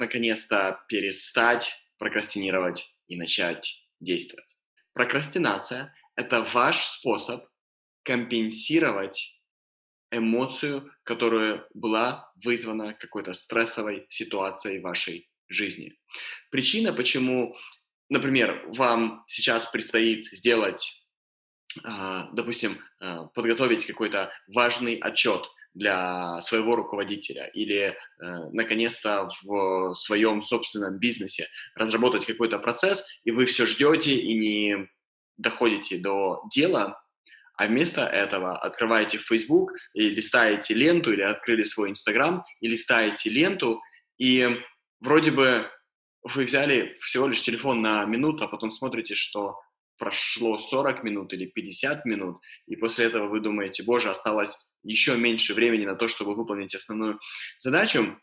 наконец-то перестать прокрастинировать и начать действовать? Прокрастинация – это ваш способ компенсировать эмоцию, которая была вызвана какой-то стрессовой ситуацией в вашей жизни. Причина, почему, например, вам сейчас предстоит сделать, а, допустим, а, подготовить какой-то важный отчет для своего руководителя или, э, наконец-то, в своем собственном бизнесе разработать какой-то процесс, и вы все ждете и не доходите до дела, а вместо этого открываете Facebook и листаете ленту, или открыли свой Инстаграм, и листаете ленту, и вроде бы вы взяли всего лишь телефон на минуту, а потом смотрите, что прошло 40 минут или 50 минут, и после этого вы думаете, боже, осталось еще меньше времени на то, чтобы выполнить основную задачу,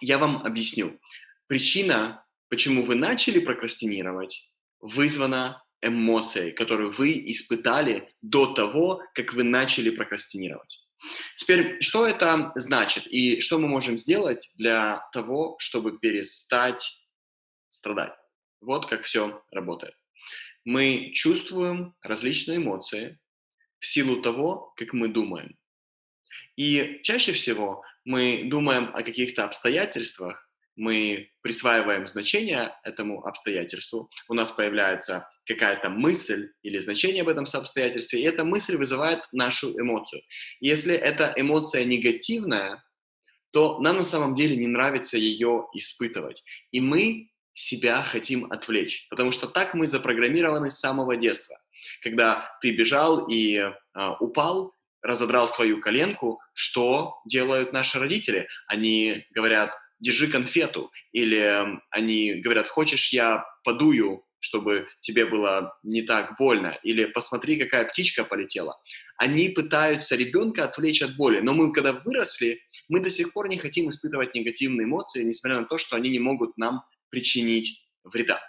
я вам объясню. Причина, почему вы начали прокрастинировать, вызвана эмоцией, которую вы испытали до того, как вы начали прокрастинировать. Теперь, что это значит и что мы можем сделать для того, чтобы перестать страдать? Вот как все работает. Мы чувствуем различные эмоции в силу того, как мы думаем. И чаще всего мы думаем о каких-то обстоятельствах, мы присваиваем значение этому обстоятельству, у нас появляется какая-то мысль или значение об этом обстоятельстве, и эта мысль вызывает нашу эмоцию. Если эта эмоция негативная, то нам на самом деле не нравится ее испытывать. И мы себя хотим отвлечь, потому что так мы запрограммированы с самого детства. Когда ты бежал и э, упал, разодрал свою коленку, что делают наши родители? Они говорят, держи конфету, или они говорят, хочешь я подую, чтобы тебе было не так больно, или посмотри, какая птичка полетела. Они пытаются ребенка отвлечь от боли, но мы, когда выросли, мы до сих пор не хотим испытывать негативные эмоции, несмотря на то, что они не могут нам причинить вреда.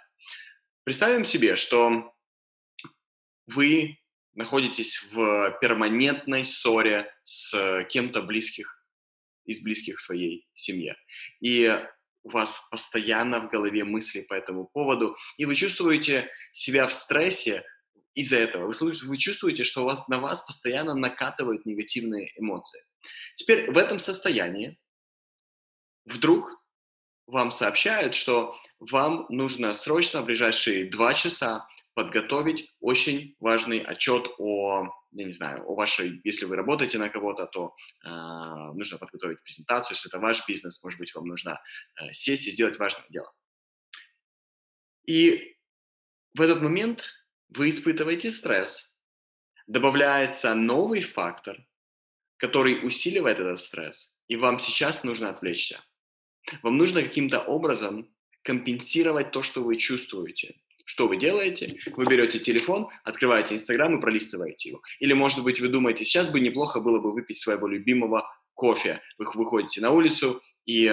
Представим себе, что вы находитесь в перманентной ссоре с кем-то близких, из близких своей семье. И у вас постоянно в голове мысли по этому поводу, и вы чувствуете себя в стрессе из-за этого. Вы чувствуете, что у вас, на вас постоянно накатывают негативные эмоции. Теперь в этом состоянии вдруг вам сообщают, что вам нужно срочно в ближайшие два часа подготовить очень важный отчет о, я не знаю, о вашей, если вы работаете на кого-то, то э, нужно подготовить презентацию, если это ваш бизнес, может быть, вам нужно э, сесть и сделать важное дело. И в этот момент вы испытываете стресс, добавляется новый фактор, который усиливает этот стресс, и вам сейчас нужно отвлечься. Вам нужно каким-то образом компенсировать то, что вы чувствуете. Что вы делаете? Вы берете телефон, открываете Инстаграм и пролистываете его. Или, может быть, вы думаете, сейчас бы неплохо было бы выпить своего любимого кофе. Вы выходите на улицу и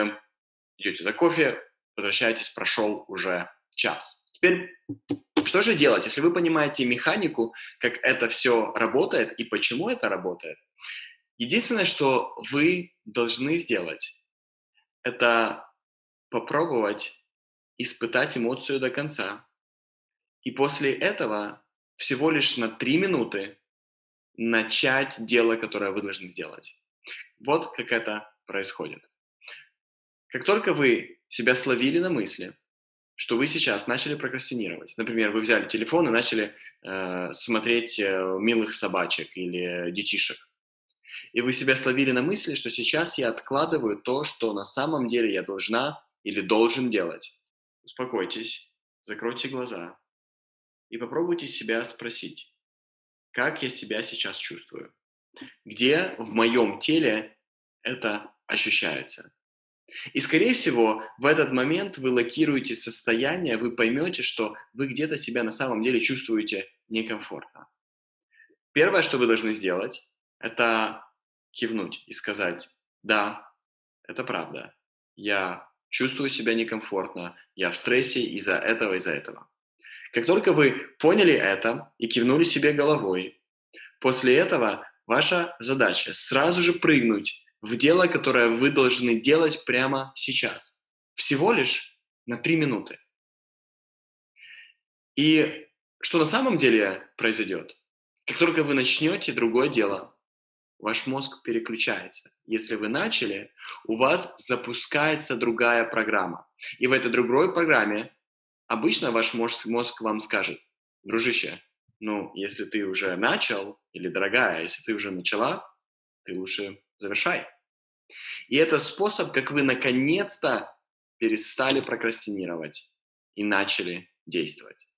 идете за кофе, возвращаетесь, прошел уже час. Теперь, что же делать, если вы понимаете механику, как это все работает и почему это работает? Единственное, что вы должны сделать, это попробовать испытать эмоцию до конца. И после этого всего лишь на три минуты начать дело, которое вы должны сделать. Вот как это происходит. Как только вы себя словили на мысли, что вы сейчас начали прокрастинировать, например, вы взяли телефон и начали э, смотреть э, милых собачек или детишек, и вы себя словили на мысли, что сейчас я откладываю то, что на самом деле я должна или должен делать. Успокойтесь, закройте глаза и попробуйте себя спросить, как я себя сейчас чувствую, где в моем теле это ощущается. И, скорее всего, в этот момент вы локируете состояние, вы поймете, что вы где-то себя на самом деле чувствуете некомфортно. Первое, что вы должны сделать, это кивнуть и сказать, да, это правда, я чувствую себя некомфортно, я в стрессе из-за этого, из-за этого. Как только вы поняли это и кивнули себе головой, после этого ваша задача сразу же прыгнуть в дело, которое вы должны делать прямо сейчас. всего лишь на 3 минуты. И что на самом деле произойдет? Как только вы начнете другое дело, ваш мозг переключается. Если вы начали, у вас запускается другая программа. И в этой другой программе обычно ваш мозг, вам скажет, дружище, ну, если ты уже начал, или дорогая, если ты уже начала, ты лучше завершай. И это способ, как вы наконец-то перестали прокрастинировать и начали действовать.